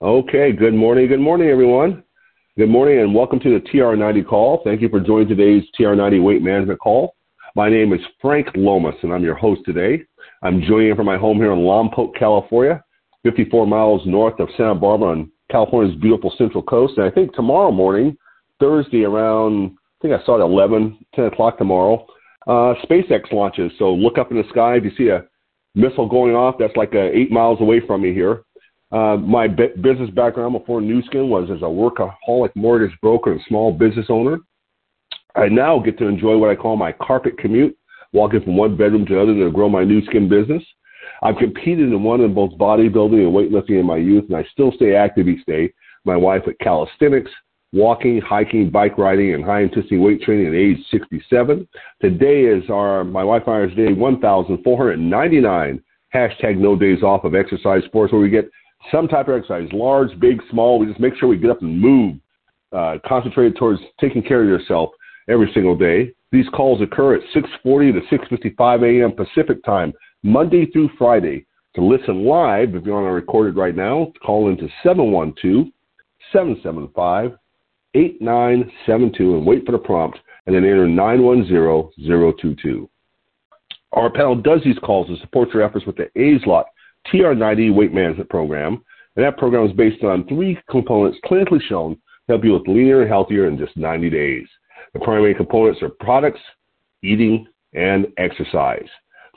Okay, good morning. Good morning, everyone. Good morning and welcome to the TR90 call. Thank you for joining today's TR90 weight management call. My name is Frank Lomas and I'm your host today. I'm joining from my home here in Lompoc, California, 54 miles north of Santa Barbara on California's beautiful central coast. And I think tomorrow morning, Thursday around, I think I saw it 11, 10 o'clock tomorrow, uh, SpaceX launches. So look up in the sky. If you see a missile going off, that's like uh, eight miles away from me here. Uh, my b- business background before Nu Skin was as a workaholic mortgage broker and small business owner. I now get to enjoy what I call my carpet commute, walking from one bedroom to another to grow my Nu Skin business. I've competed in one in both bodybuilding and weightlifting in my youth, and I still stay active each day. My wife at calisthenics, walking, hiking, bike riding, and high intensity weight training at age 67. Today is our my wife and I's day 1,499. Hashtag no days off of exercise sports, where we get some type of exercise, large, big, small. We just make sure we get up and move. Uh, concentrate towards taking care of yourself every single day. These calls occur at 6:40 to 6:55 a.m. Pacific time, Monday through Friday. To listen live, if you're on a recorded right now, call into 712 775 8972 and wait for the prompt and then enter 910022. Our panel does these calls to support your efforts with the ageLOC TR90 weight management program. And that program is based on three components clinically shown to help you with leaner and healthier in just 90 days. The primary components are products, eating, and exercise.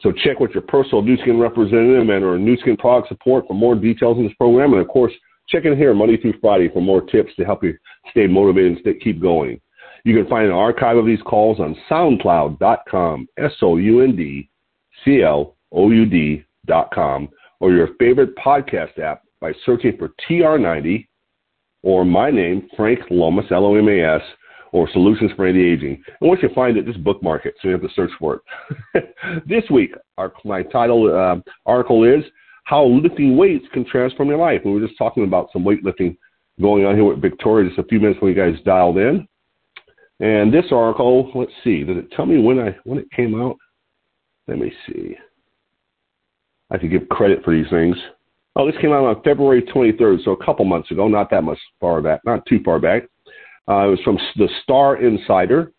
So check with your personal Nu Skin representative and or Nu Skin product support for more details in this program. And of course, check in here Monday through Friday for more tips to help you stay motivated and stay, keep going. You can find an archive of these calls on soundcloud.com, S-O-U-N-D-C-L-O-U-D.com, or your favorite podcast app by searching for TR90 or my name, Frank Lomas, L-O-M-A-S, or Solutions for Anti-Aging. And once you find it, just bookmark it so you have to search for it. this week, our, my title uh, article is How Lifting Weights Can Transform Your Life. We were just talking about some weightlifting going on here with Victoria just a few minutes when you guys dialed in. And this article, let's see, did it tell me when I when it came out? Let me see. I to give credit for these things. Oh, this came out on February 23rd, so a couple months ago, not that much far back, not too far back. Uh, it was from the Star Insider.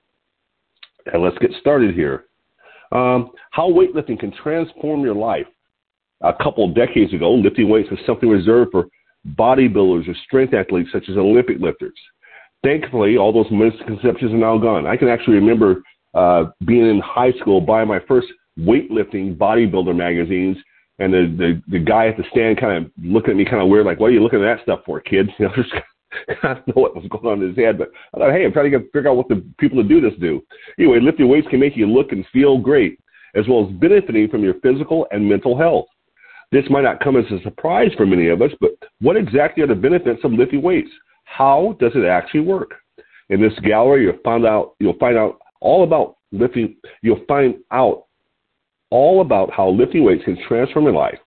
And let's get started here. Um, how weightlifting can transform your life. A couple of decades ago, lifting weights was something reserved for bodybuilders or strength athletes such as Olympic lifters. Thankfully, all those misconceptions are now gone. I can actually remember uh, being in high school buying my first weightlifting bodybuilder magazines and the, the the guy at the stand kind of looking at me kind of weird, like, "What are you looking at that stuff for, kids?" You know, just I don't know what was going on in his head, but I thought, hey, I'm trying to get, figure out what the people that do this do. Anyway, lifting weights can make you look and feel great, as well as benefiting from your physical and mental health. This might not come as a surprise for many of us, but what exactly are the benefits of lifting weights? How does it actually work? In this gallery, you'll find out you'll find out all about lifting. You'll find out all about how lifting weights can transform your life.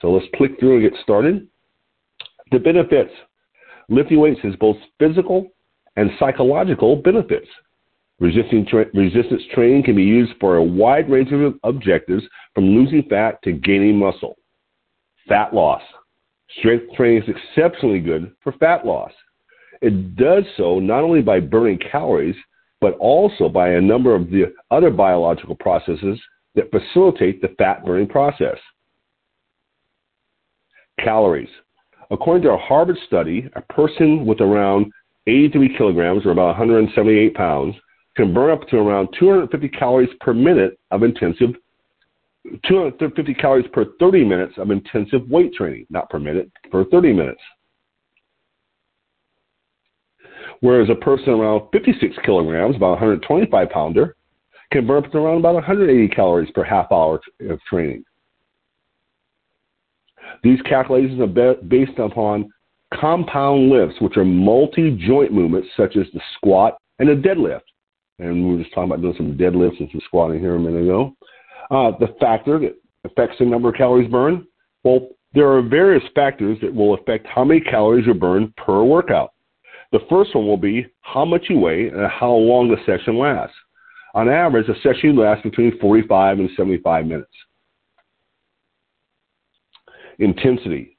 So let's click through and get started. The benefits. Lifting weights has both physical and psychological benefits. Resistance, tra- resistance training can be used for a wide range of objectives from losing fat to gaining muscle. Fat loss. Strength training is exceptionally good for fat loss. It does so not only by burning calories, but also by a number of the other biological processes that facilitate the fat burning process. Calories. According to a Harvard study, a person with around 83 kilograms or about 178 pounds can burn up to around 250 calories per minute of intensive 250 calories per 30 minutes of intensive weight training, not per minute, per 30 minutes. Whereas a person around 56 kilograms, about 125 pounder, can to around about 180 calories per half hour of training. These calculations are based upon compound lifts, which are multi joint movements such as the squat and the deadlift. And we were just talking about doing some deadlifts and some squatting here a minute ago. Uh, the factor that affects the number of calories burned, well, there are various factors that will affect how many calories you burn per workout. The first one will be how much you weigh and how long the session lasts. On average, a session lasts between 45 and 75 minutes. Intensity.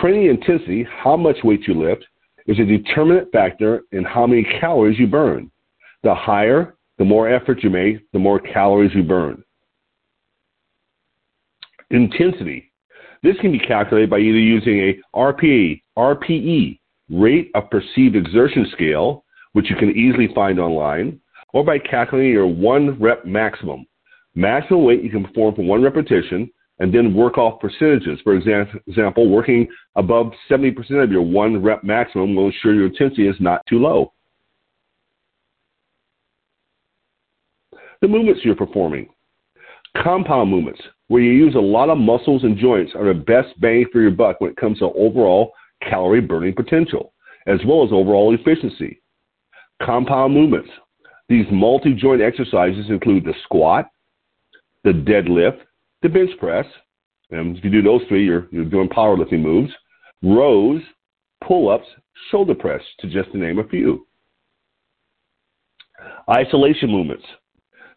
Training intensity, how much weight you lift, is a determinant factor in how many calories you burn. The higher, the more effort you make, the more calories you burn. Intensity. This can be calculated by either using a RPE, RPE, rate of perceived exertion scale, which you can easily find online, or by calculating your one rep maximum. Maximum weight you can perform for one repetition and then work off percentages. For example, working above 70% of your one rep maximum will ensure your intensity is not too low. The movements you're performing. Compound movements, where you use a lot of muscles and joints, are the best bang for your buck when it comes to overall calorie burning potential, as well as overall efficiency. Compound movements. These multi joint exercises include the squat, the deadlift, the bench press. And if you do those three, you're, you're doing powerlifting moves. Rows, pull ups, shoulder press, to just to name a few. Isolation movements.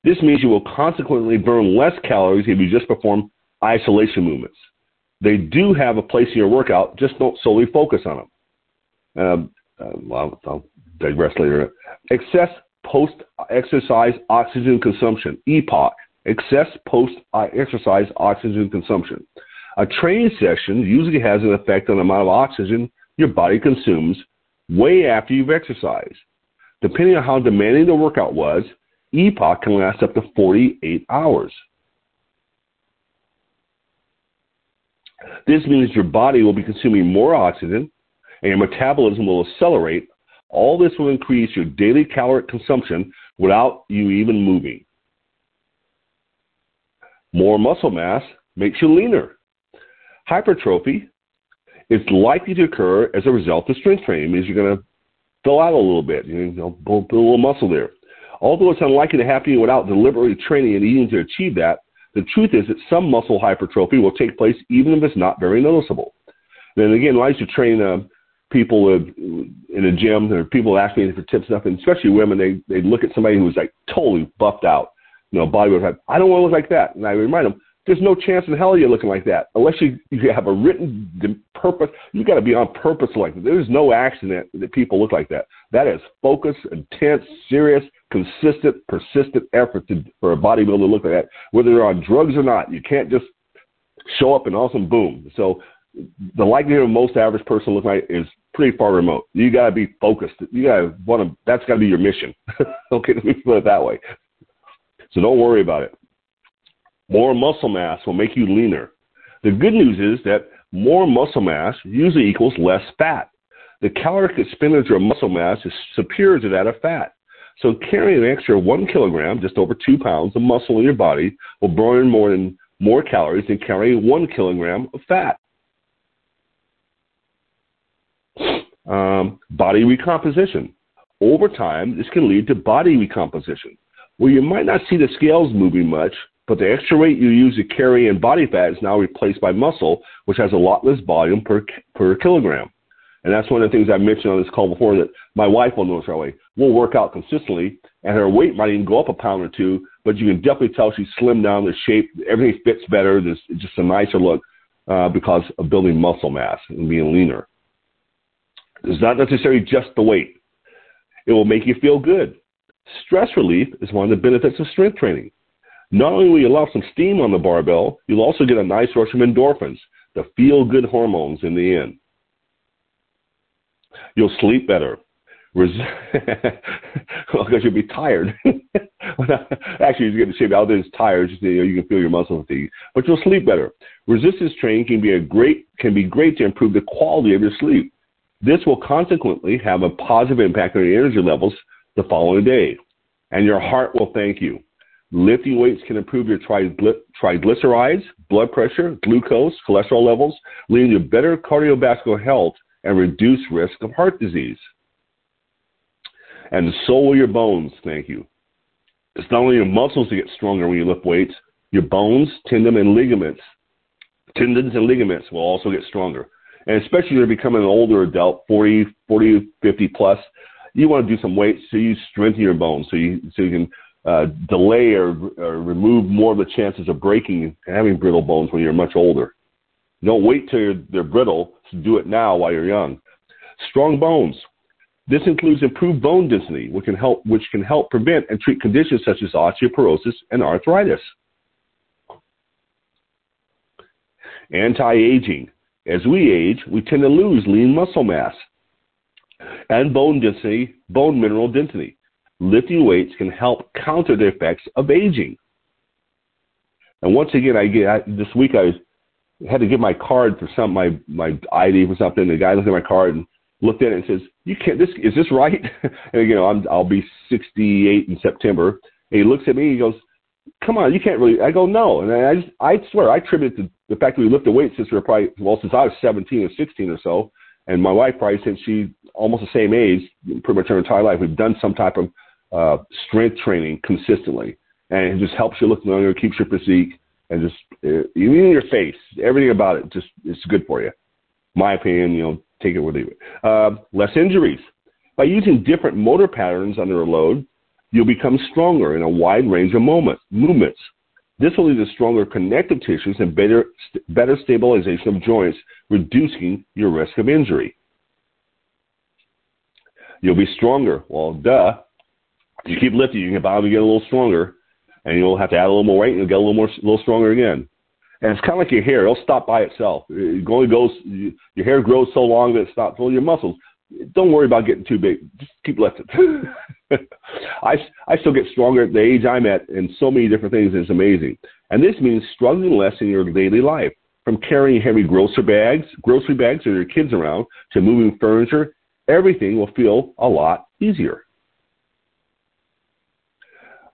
This means you will consequently burn less calories if you just perform isolation movements. They do have a place in your workout, just don't solely focus on them. Um, uh, well, I'll digress later. Excess post exercise oxygen consumption, EPOC excess post exercise oxygen consumption. A training session usually has an effect on the amount of oxygen your body consumes way after you've exercised. Depending on how demanding the workout was, EPOC can last up to 48 hours. This means your body will be consuming more oxygen and your metabolism will accelerate. All this will increase your daily caloric consumption without you even moving. More muscle mass makes you leaner. Hypertrophy is likely to occur as a result of strength training. Means you're going to fill out a little bit, you know, build, build a little muscle there. Although it's unlikely to happen without deliberately training and eating to achieve that, the truth is that some muscle hypertrophy will take place even if it's not very noticeable. Then again, I used to train uh, people in a gym, or people ask me for tips and stuff, and especially women, they they look at somebody who's like totally buffed out, you know, bodybuilder type. I don't want to look like that. And I remind them, there's no chance in hell you're looking like that unless you, you have a written purpose. You got to be on purpose like that. There's no accident that people look like that. That is focused, intense, serious, consistent, persistent effort to, for a bodybuilder to look like that, whether they're on drugs or not. You can't just show up and all of a sudden boom. So the likelihood of most average person looking like is pretty far remote. You got to be focused. You got to want to. That's got to be your mission. okay, let me put it that way. So don't worry about it. More muscle mass will make you leaner. The good news is that more muscle mass usually equals less fat. The caloric expenditure of muscle mass is superior to that of fat. So carrying an extra one kilogram, just over two pounds of muscle in your body will burn more than more calories than carrying one kilogram of fat. Um, body recomposition. Over time, this can lead to body recomposition where you might not see the scales moving much, but the extra weight you use to carry in body fat is now replaced by muscle, which has a lot less volume per per kilogram. And that's one of the things I mentioned on this call before that my wife will notice right away. We'll work out consistently, and her weight might even go up a pound or two, but you can definitely tell she's slimmed down. The shape, everything fits better. There's just a nicer look uh, because of building muscle mass and being leaner. It's not necessarily just the weight. It will make you feel good. Stress relief is one of the benefits of strength training. Not only will you allow some steam on the barbell, you'll also get a nice rush of endorphins, the feel good hormones in the end. You'll sleep better. Res- well, because you'll be tired. Actually, you get the shape out there is tired. Just, you, know, you can feel your muscle fatigue, but you'll sleep better. Resistance training can be a great can be great to improve the quality of your sleep. This will consequently have a positive impact on your energy levels the following day, and your heart will thank you. Lifting weights can improve your triglycerides, blood pressure, glucose, cholesterol levels, leading to better cardiovascular health and reduced risk of heart disease. And so will your bones, thank you. It's not only your muscles that get stronger when you lift weights, your bones, tendon, and ligaments, tendons and ligaments will also get stronger. And especially you're becoming an older adult, 40, 40, 50 plus, you want to do some weights so you strengthen your bones, so you so you can uh, delay or, or remove more of the chances of breaking and having brittle bones when you're much older. Don't wait till they're brittle. Do it now while you're young. Strong bones. This includes improved bone density, which can help, which can help prevent and treat conditions such as osteoporosis and arthritis. Anti-aging. As we age, we tend to lose lean muscle mass and bone density, bone mineral density. Lifting weights can help counter the effects of aging. And once again, I get I, this week I had to give my card for some my my ID for something. The guy looked at my card and looked at it and says, "You can't. This is this right?" and you know, I'm I'll be 68 in September. And he looks at me. And he goes, "Come on, you can't really." I go, "No," and I just I swear I attribute the the fact that we lifted weights since we were probably well since I was 17 or 16 or so, and my wife probably since she almost the same age, pretty much her entire life. We've done some type of uh, strength training consistently, and it just helps you look younger, keeps your physique, and just uh, even in your face, everything about it just it's good for you. My opinion, you know, take it or leave it. Uh, less injuries by using different motor patterns under a load. You'll become stronger in a wide range of moment, movements. This will lead to stronger connective tissues and better, better stabilization of joints, reducing your risk of injury. You'll be stronger. Well, duh. You keep lifting, you can probably get a little stronger, and you'll have to add a little more weight, and you'll get a little more, a little stronger again. And it's kind of like your hair; it'll stop by itself. It only goes. Your hair grows so long that it stops. Well, your muscles. Don't worry about getting too big. Just keep lifting. I I still get stronger at the age I'm at in so many different things. It's amazing. And this means struggling less in your daily life, from carrying heavy grocery bags, grocery bags, or your kids around, to moving furniture everything will feel a lot easier.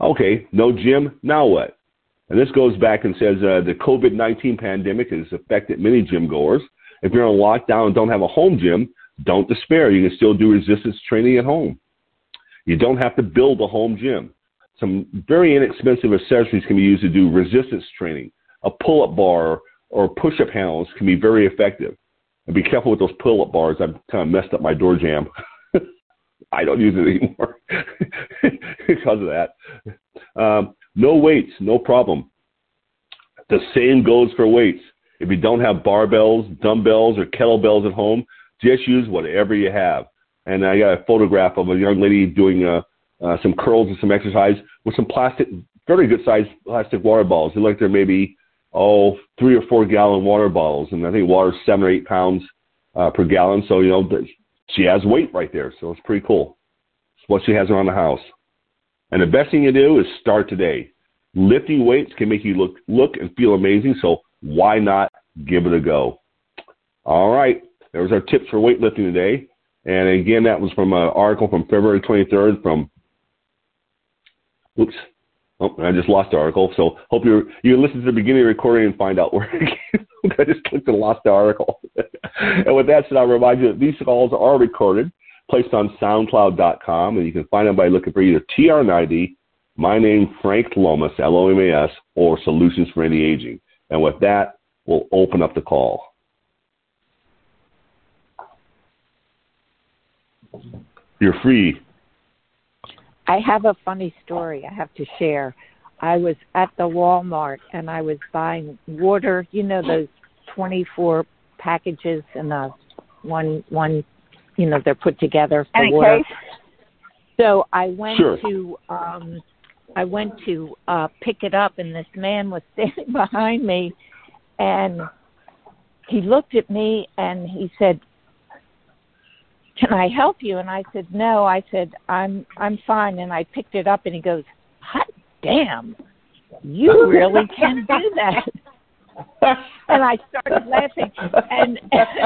Okay, no gym, now what? And this goes back and says uh, the COVID 19 pandemic has affected many gym goers. If you're on lockdown and don't have a home gym, don't despair. You can still do resistance training at home. You don't have to build a home gym. Some very inexpensive accessories can be used to do resistance training. A pull up bar or push up handles can be very effective. And be careful with those pull-up bars. I've kind of messed up my door jamb. I don't use it anymore because of that. Um, no weights, no problem. The same goes for weights. If you don't have barbells, dumbbells, or kettlebells at home, just use whatever you have. And I got a photograph of a young lady doing uh, uh, some curls and some exercise with some plastic, very good sized plastic water balls. They look like they're maybe oh, three or four gallon water bottles, and I think water's seven or eight pounds uh, per gallon. So you know she has weight right there, so it's pretty cool. It's what she has around the house. And the best thing to do is start today. Lifting weights can make you look look and feel amazing, so why not give it a go? All right, there was our tips for weightlifting today. And again, that was from an article from February 23rd from, oops, Oh, I just lost the article. So hope you you listen to the beginning of the recording and find out where I just clicked and lost the article. and with that said, I'll remind you that these calls are recorded, placed on SoundCloud.com, and you can find them by looking for either TR90, my name Frank Lomas, L-O-M-A-S, or Solutions for Anti-Aging. And with that, we'll open up the call. You're free I have a funny story I have to share. I was at the Walmart and I was buying water, you know those 24 packages in a one one you know they're put together for Any water. Case? So I went sure. to um I went to uh pick it up and this man was standing behind me and he looked at me and he said, can I help you? And I said, no. I said, I'm I'm fine. And I picked it up, and he goes, hot damn, you really can do that. and I started laughing, and, and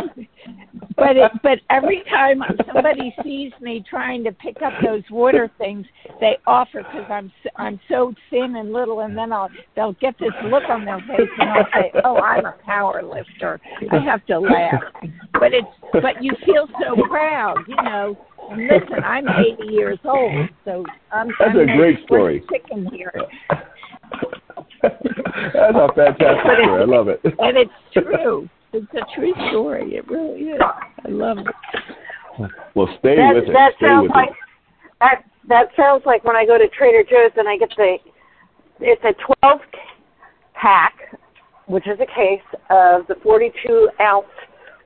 but it, but every time somebody sees me trying to pick up those water things, they offer because I'm I'm so thin and little, and then I'll they'll get this look on their face, and I'll say, "Oh, I'm a power lifter." I have to laugh, but it's but you feel so proud, you know. And listen, I'm 80 years old, so I'm. That's I'm a great story. Chicken here. That's a fantastic story. I love it. And it's true. It's a true story. It really is. I love it. Well, stay that, with it. That stay sounds like it. that. That sounds like when I go to Trader Joe's and I get the. It's a 12 pack which is a case of the 42 ounce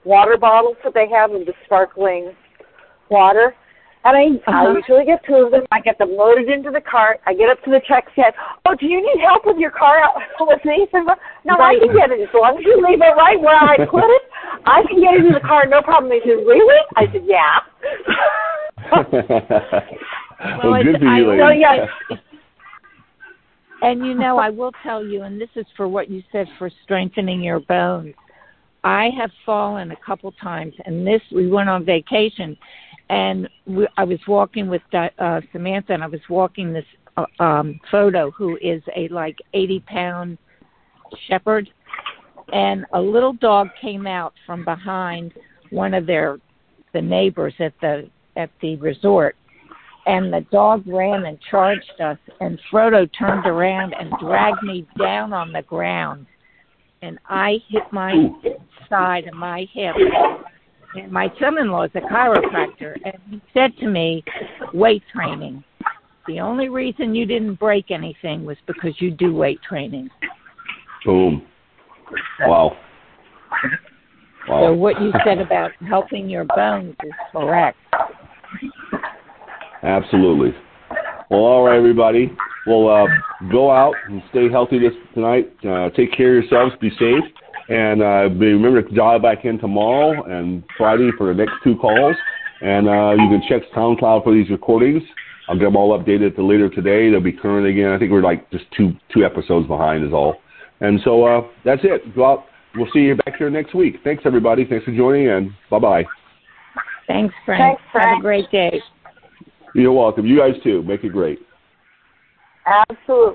water bottles that they have of the sparkling water. And I, uh-huh. I usually get two of them. I get them loaded into the cart. I get up to the check stand. Oh, do you need help with your car with me? No, right. I can get it as long as you leave it right where I put it. I can get it in the car, no problem. They said, really? I said, yeah. well, well good for you, lady. So, yeah. And you know, I will tell you, and this is for what you said for strengthening your bones. I have fallen a couple times, and this we went on vacation, and we, I was walking with uh, Samantha, and I was walking this uh, um, Frodo who is a like 80 pound shepherd, and a little dog came out from behind one of their the neighbors at the at the resort, and the dog ran and charged us, and Frodo turned around and dragged me down on the ground, and I hit my side of my hip and my son-in-law is a chiropractor, and he said to me, weight training. The only reason you didn't break anything was because you do weight training. Boom. Wow. wow. So what you said about helping your bones is correct. Absolutely. Well, all right, everybody. Well, uh, go out and stay healthy this tonight. Uh, take care of yourselves. Be safe. And uh, remember to dial back in tomorrow and Friday for the next two calls. And uh, you can check SoundCloud for these recordings. I'll get them all updated to later today. They'll be current again. I think we're like just two two episodes behind is all. And so uh, that's it. Go out. We'll see you back here next week. Thanks everybody. Thanks for joining in. bye bye. Thanks, Frank. Thanks, Frank. Have a great day. You're welcome. You guys too. Make it great. Absolutely.